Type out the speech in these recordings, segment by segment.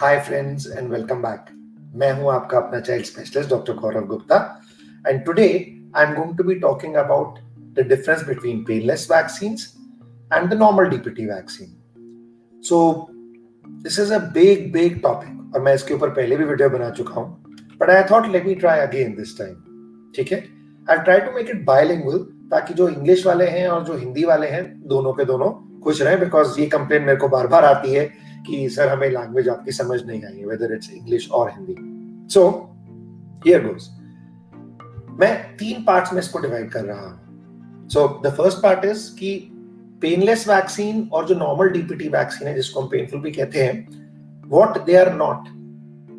Hi friends and welcome back मैं हूँ आपका अपना child specialist doctor Gaurav Gupta and today I am going to be talking about the difference between painless vaccines and the normal DPT vaccine so this is a big big topic और मैं इसके ऊपर पहले भी video बना चुका हूँ but I thought let me try again this time ठीक है? I try to make it bilingual ताकि जो इंग्लिश वाले हैं और जो हिंदी वाले हैं, दोनों के दोनों खुश रहे बिकॉज़ ये कंप्लेन मेरे को बार बार आती है कि सर, हमें लैंग्वेज आपकी समझ नहीं आई वेदर इट्स इंग्लिश और हिंदी सो हियर गोस मैं तीन पार्ट्स में इसको डिवाइड कर रहा हूँ। So the first part is कि पेनलेस वैक्सीन और जो नॉर्मल डीपीटी वैक्सीन है, जिसको हम पेनफुल भी कहते हैं व्हाट दे आर नॉट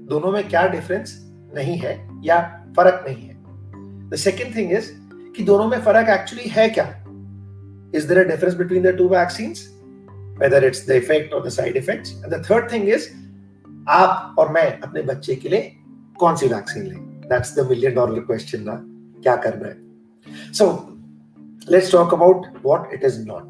दोनों में क्या डिफरेंस नहीं है या फ़र्क नहीं है? द सेकेंड थिंग इज़ कि दोनों में फ़र्क एक्चुअली है क्या? Is there a difference between the two vaccines? Whether it's the effect or the side effects. And the third thing is, आप और मैं अपने बच्चे के लिए कौन सी वैक्सीन लें? That's the million dollar question ना, क्या करना है? So let's talk about what it is not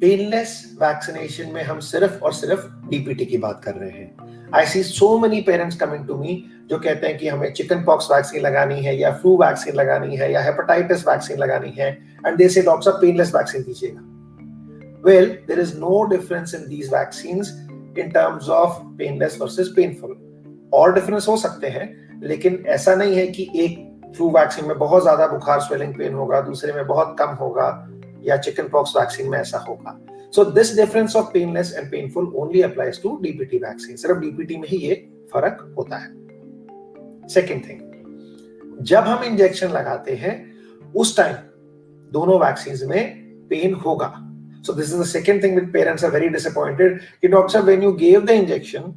painless vaccination में हम सिर्फ़ और सिर्फ़ डीपीटी की बात कर रहे हैं। I see so many parents coming to me जो कहते हैं कि हमें चिकन पॉक्स वैक्सीन लगानी है या फ्लू वैक्सीन लगानी है या हेपेटाइटिस वैक्सीन लगानी है एंड दे से डॉक्टर साहब पेनलेस वैक्सीन दीजिएगा। Well there is no difference in these vaccines in terms of painless versus painful और डिफरेंस हो सकते हैं, लेकिन ऐसा नहीं है कि एक फ्लू वैक्सीन में बहुत ज़्यादा बुखार स्वेलिंग पेन होगा, दूसरे में बहुत कम होगा, या चिकन पॉक्स वैक्सीन में ऐसा होगा। So this difference of painless and painful only applies to DPT vaccine सिर्फ़ डीपीटी में ही ये फ़र्क होता है। सेकेंड थिंग जब हम इंजेक्शन लगाते हैं, उस टाइम दोनों वैक्सीन में पेन होगा। This is the second thing with parents are very disappointed कि डॉक्टर साहब when you gave the injection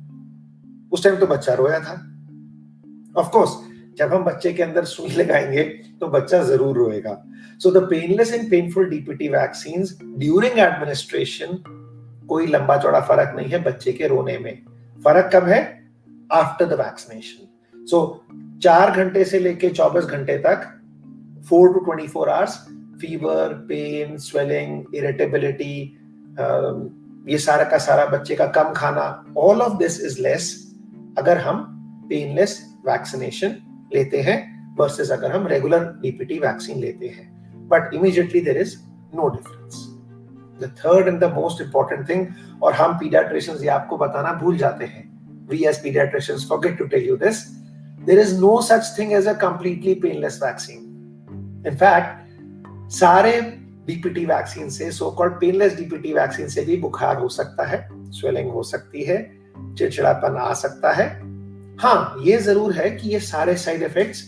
उस टाइम तो बच्चा रोया था। ऑफ़ कोर्स जब हम बच्चे के अंदर सुई लगाएँगे तो बच्चा ज़रूर रोएगा। So the painless and painful DPT vaccine during administration कोई लंबा चौड़ा फ़र्क नहीं है बच्चे के रोने में। फ़र्क कब है? आफ्टर द वैक्सीनेशन सो चार घंटे से लेके चौबीस घंटे तक four to twenty four hours fever pain swelling irritability ये सारा का सारा बच्चे का कम खाना all of this is less अगर हम पेनलेस वैक्सीनेशन लेते हैं वर्सेस अगर हम रेगुलर डीपीटी वैक्सीन लेते हैं। But immediately there is no difference the third and the most important thing और हम पीडियाट्रिशियंस ये आपको बताना भूल जाते हैं। We as paediatricians forget to tell you this is no such thing as a completely painless vaccine. In fact, सारे DPT vaccine से so called painless DPT vaccine से भी बुखार हो सकता है स्वेलिंग हो सकती है, चिड़चिड़ापन आ सकता है हाँ ये ज़रूर है कि ये सारे साइड इफेक्ट्स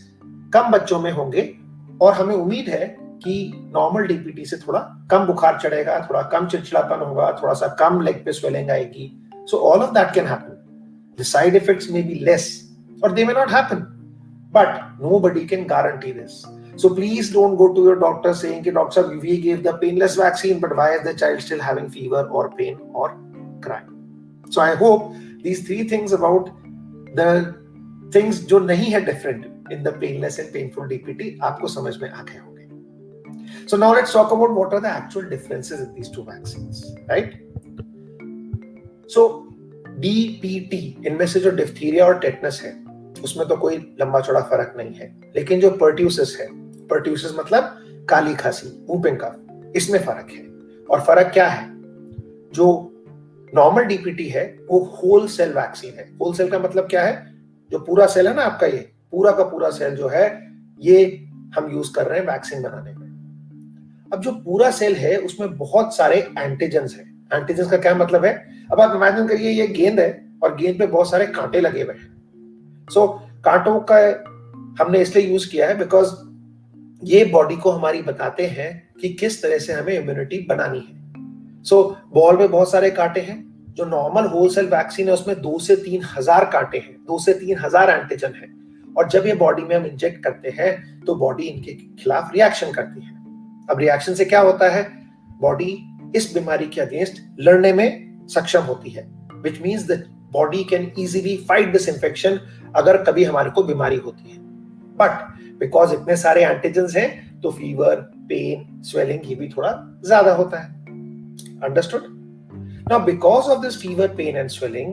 कम बच्चों में होंगे और हमें उम्मीद है कि नॉर्मल डीपीटी से थोड़ा कम बुखार चढ़ेगा, थोड़ा कम चिड़चिड़ापन होगा, थोड़ा सा कम लेग पे स्वेलिंग आएगी so all of that can happen the side effects may be less or they may not happen. But nobody can guarantee this. So please don't go to your doctor saying, Doctor, we gave the painless vaccine, but why is the child still having fever or pain or crying? So I hope these three things about the things जो नहीं है different in the painless and painful DPT आपको समझ में आ गए होंगे. So now let's talk about what are the actual differences in these two vaccines, right? So DPT इनमें से जो डिप्थीरिया और टेटनस है उसमें तो कोई लंबा चौड़ा फर्क नहीं है लेकिन जो पर्ट्यूसिस है पर्ट्यूसिस मतलब काली खांसी ऊपिंग कफ इसमें फ़र्क है। और फ़र्क क्या है? जो नॉर्मल डीपीटी है वो होल सेल वैक्सीन है। होल सेल का मतलब क्या है? जो पूरा सेल है ना आपका ये पूरा का पूरा सेल जो है ये हम यूज़ कर रहे हैं वैक्सीन बनाने में। अब जो पूरा सेल है उसमें बहुत सारे एंटीजेंस है। एंटीजेंस का क्या मतलब है? अब आप इमेजिन करिए ये गेंद है और गेंद पे बहुत सारे कांटे लगे हुए हैं। सो so, कांटों का हमने इसलिए यूज़ किया है बिकॉज़ ये बॉडी को हमारी बताते हैं कि किस तरह से हमें इम्यूनिटी बनानी है। सो so, बॉल में बहुत सारे कांटे हैं जो नॉर्मल होलसेल वैक्सीन है उसमें दो से तीन हज़ार कांटे हैं दो से तीन हज़ार एंटीजन है। और जब ये बॉडी में हम इंजेक्ट करते हैं तो बॉडी इनके खिलाफ रिएक्शन करती है। अब रिएक्शन से क्या होता है? बॉडी इस बीमारी के अगेंस्ट लड़ने में सक्षम होती है which means the body can easily fight this infection अगर कभी हमारे को बीमारी होती है। बट बिकॉज़ इतने सारे एंटीजेंस हैं तो फीवर पेन स्वेलिंग ये भी थोड़ा ज़्यादा होता है understood Now, because of this fever, pain, and swelling,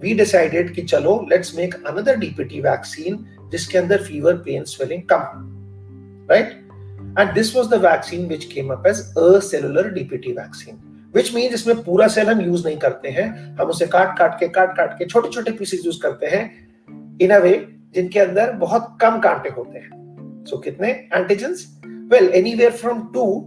we decided कि चलो let's make another DPT vaccine जिसके अंदर fever, pain, swelling कम right? And this was the vaccine which came up as a cellular DPT vaccine. Which mean इसमें पूरा cell हम use नहीं करते हैं हम उसे काट काट के काट काट के छोटे छोटे पीसेस यूज़ करते हैं इन अ वे जिनके अंदर बहुत कम कांटे होते हैं। सो so, कितने? Antigens well anywhere from two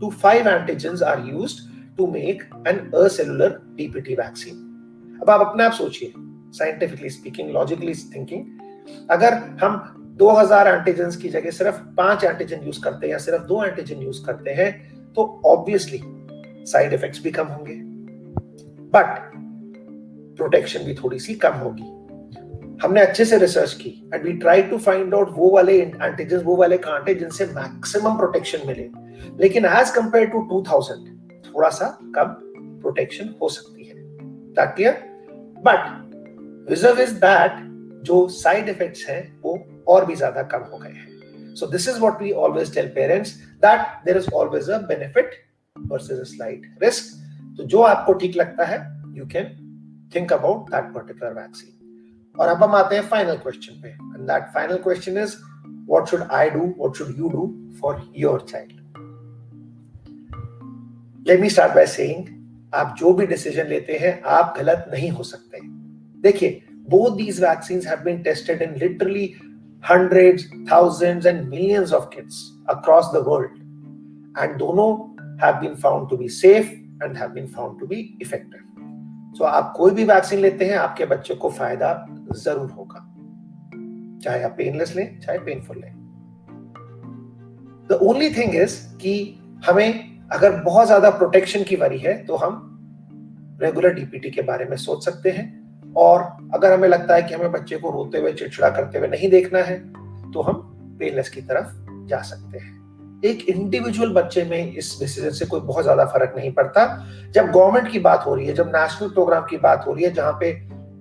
to five antigens are used to make an acellular DPT vaccine अब आप अपने आप सोचिए साइंटिफिकली स्पीकिंग लॉजिकली थिंकिंग अगर हम 2000 एंटीजेंस की जगह सिर्फ़ पाँच एंटीजन यूज़ करते हैं या सिर्फ़ दो एंटीजन यूज़ करते हैं तो ऑब्वियसली साइड इफेक्ट्स भी कम होंगे। बट प्रोटेक्शन भी थोड़ी सी कम होगी। हमने अच्छे से रिसर्च की and we try to find out वो वाले एंटीजन वो वाले कांटे जिनसे मैक्सिमम प्रोटेक्शन मिले। लेकिन एज कंपेयर टू 2000 थोड़ा सा कम प्रोटेक्शन हो सकती है। बट रिज़र्व इज़ दैट जो साइड इफेक्ट्स हैं, वो और भी ज़्यादा कम हो गए हैं। So this is what we always tell parents that there is always a benefit versus a slight risk तो जो आपको ठीक लगता है you can think about that particular vaccine और अब हम आते हैं फाइनल क्वेश्चन पे। And that final question is what should I do what should you do for your child let me start by saying आप जो भी डिसीज़न लेते हैं, आप गलत नहीं हो सकते। देखिए both these vaccine have been tested in literally hundred thousands and millions of kids across the world and दोनों have been found to be safe and have been found to be effective So, आप कोई भी vaccine लेते हैं, आपके बच्चे को फ़ायदा ज़रूर होगा। चाहे आप पेनलेस लें, चाहे पेनफुल लें। द ओनली थिंग इज़ कि हमें अगर बहुत ज़्यादा प्रोटेक्शन की वरी है तो हम रेगुलर डीपीटी के बारे में सोच सकते हैं। और अगर हमें लगता है कि हमें बच्चे को रोते हुए, चिड़चिड़ा करते हुए नहीं देखना है तो हम पेनलेस की तरफ़ जा सकते हैं। एक इंडिविजुअल बच्चे में इस डिसीज़न से कोई बहुत ज़्यादा फ़र्क नहीं पड़ता। जब गवर्नमेंट की बात हो रही है, जब नेशनल प्रोग्राम की बात हो रही है, जहाँ पे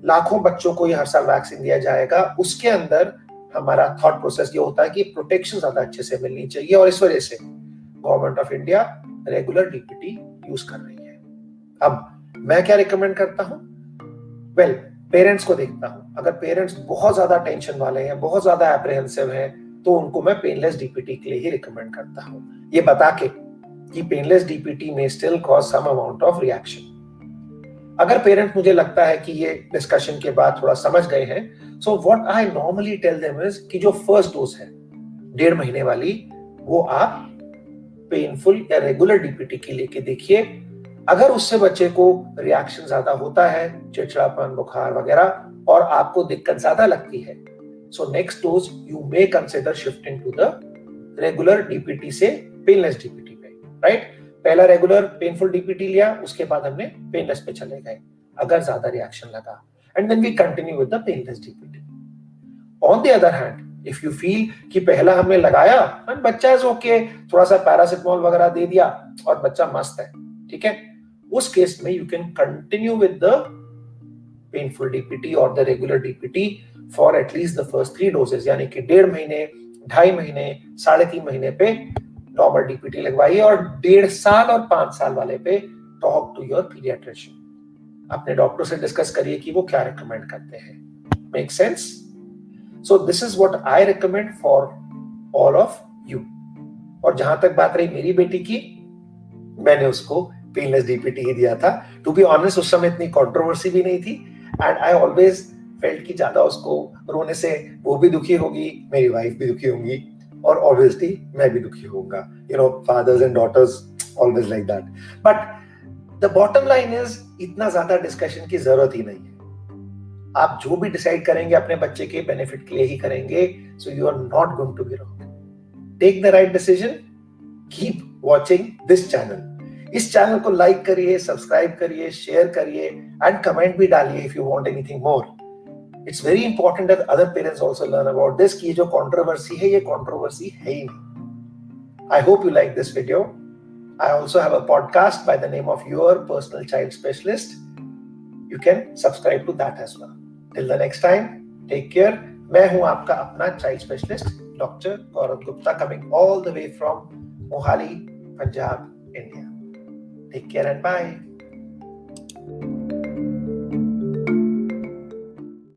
लाखों बच्चों को ये हर साल वैक्सीन दिया जाएगा, उसके अंदर हमारा थॉट प्रोसेस ये होता है कि प्रोटेक्शन ज़्यादा अच्छे से मिलनी चाहिए और इस वजह से government of India regular DPT use कर रही है। अब मैं क्या रिकमेंड करता हूँ? वेल पेरेंट्स को देखता हूँ। अगर पेरेंट्स बहुत ज़्यादा टेंशन वाले हैं, बहुत ज़्यादा एप्रीहेंसिव हैं तो उनको मैं पेनलेस डीपीटी के लिए ही रिकमेंड करता हूँ। ये बता के कि पेनलेस डीपीटी में still cause some amount of reaction अगर पेरेंट मुझे लगता है कि ये डिस्कशन के बाद थोड़ा समझ गए हैं so what I normally tell them is कि जो फ़र्स्ट डोज है, डेढ़ महीने वाली, वो आप पेनफुल या रेगुलर डीपीटी के लेके देखिए। अगर उससे बच्चे को रिएक्शन ज़्यादा होता है, चिड़चिड़ापन, बुखार वगैरह, और आपको दिक्कत ज़्यादा लगती है So next dose you may consider shifting to the regular DPT से painless DPT पे, right? पहला रेगुलर पेनफुल डीपीटी लिया उसके बाद हमने पेनलेस पे चले गए अगर ज़्यादा रिएक्शन लगा। And then we continue with the painless DPT on the other hand if you feel कि पहला हमने लगाया एंड बच्चा इज़ ओके थोड़ा सा पैरासिटामोल वगैरह दे दिया और बच्चा मस्त है ठीक है? उस केस में you can continue with the painful DPT और the regular DPT for at least the first three doses यानी कि डेढ़ महीने, ढाई महीने, साढ़े तीन महीने पे नॉर्मल डीपीटी लगवाइए और डेढ़ साल और पाँच साल वाले पे टॉक टू योर पीडियाट्रिशियन अपने डॉक्टर से डिस्कस करिए कि वो क्या रिकमेंड करते हैं। Make sense so this is what I recommend for all of you और जहाँ तक बात रही मेरी बेटी की, मैंने उसको पेनलेस डीपीटी ही दिया था। टू बी ऑनेस्ट उस समय इतनी कंट्रोवर्सी भी नहीं थी। एंड आई ऑलवेज फेल्ट की ज़्यादा उसको रोने से वो भी दुखी होगी, मेरी वाइफ भी दुखी होंगी और ऑब्वियसली मैं भी दुखी होऊँगा। You know fathers and daughters always like that but the bottom line is इतना ज़्यादा डिस्कशन की ज़रूरत ही नहीं है। आप जो भी डिसाइड करेंगे अपने बच्चे के बेनिफिट के लिए ही करेंगे so you are not going to be wrong take the right decision keep watching this channel इस चैनल को लाइक करिए सब्सक्राइब करिए शेयर करिए एंड कमेंट भी डालिए if you want anything more it's very important that other parents also learn about this कि जो controversy है, ये कंट्रोवर्सी है ही नहीं। I hope you like this video I also have a podcast by the name of your personal child specialist you can subscribe to that as well till the next time take care मैं हूँ आपका अपना child specialist doctor Gaurav Gupta coming all the way from Mohali Punjab India take care and bye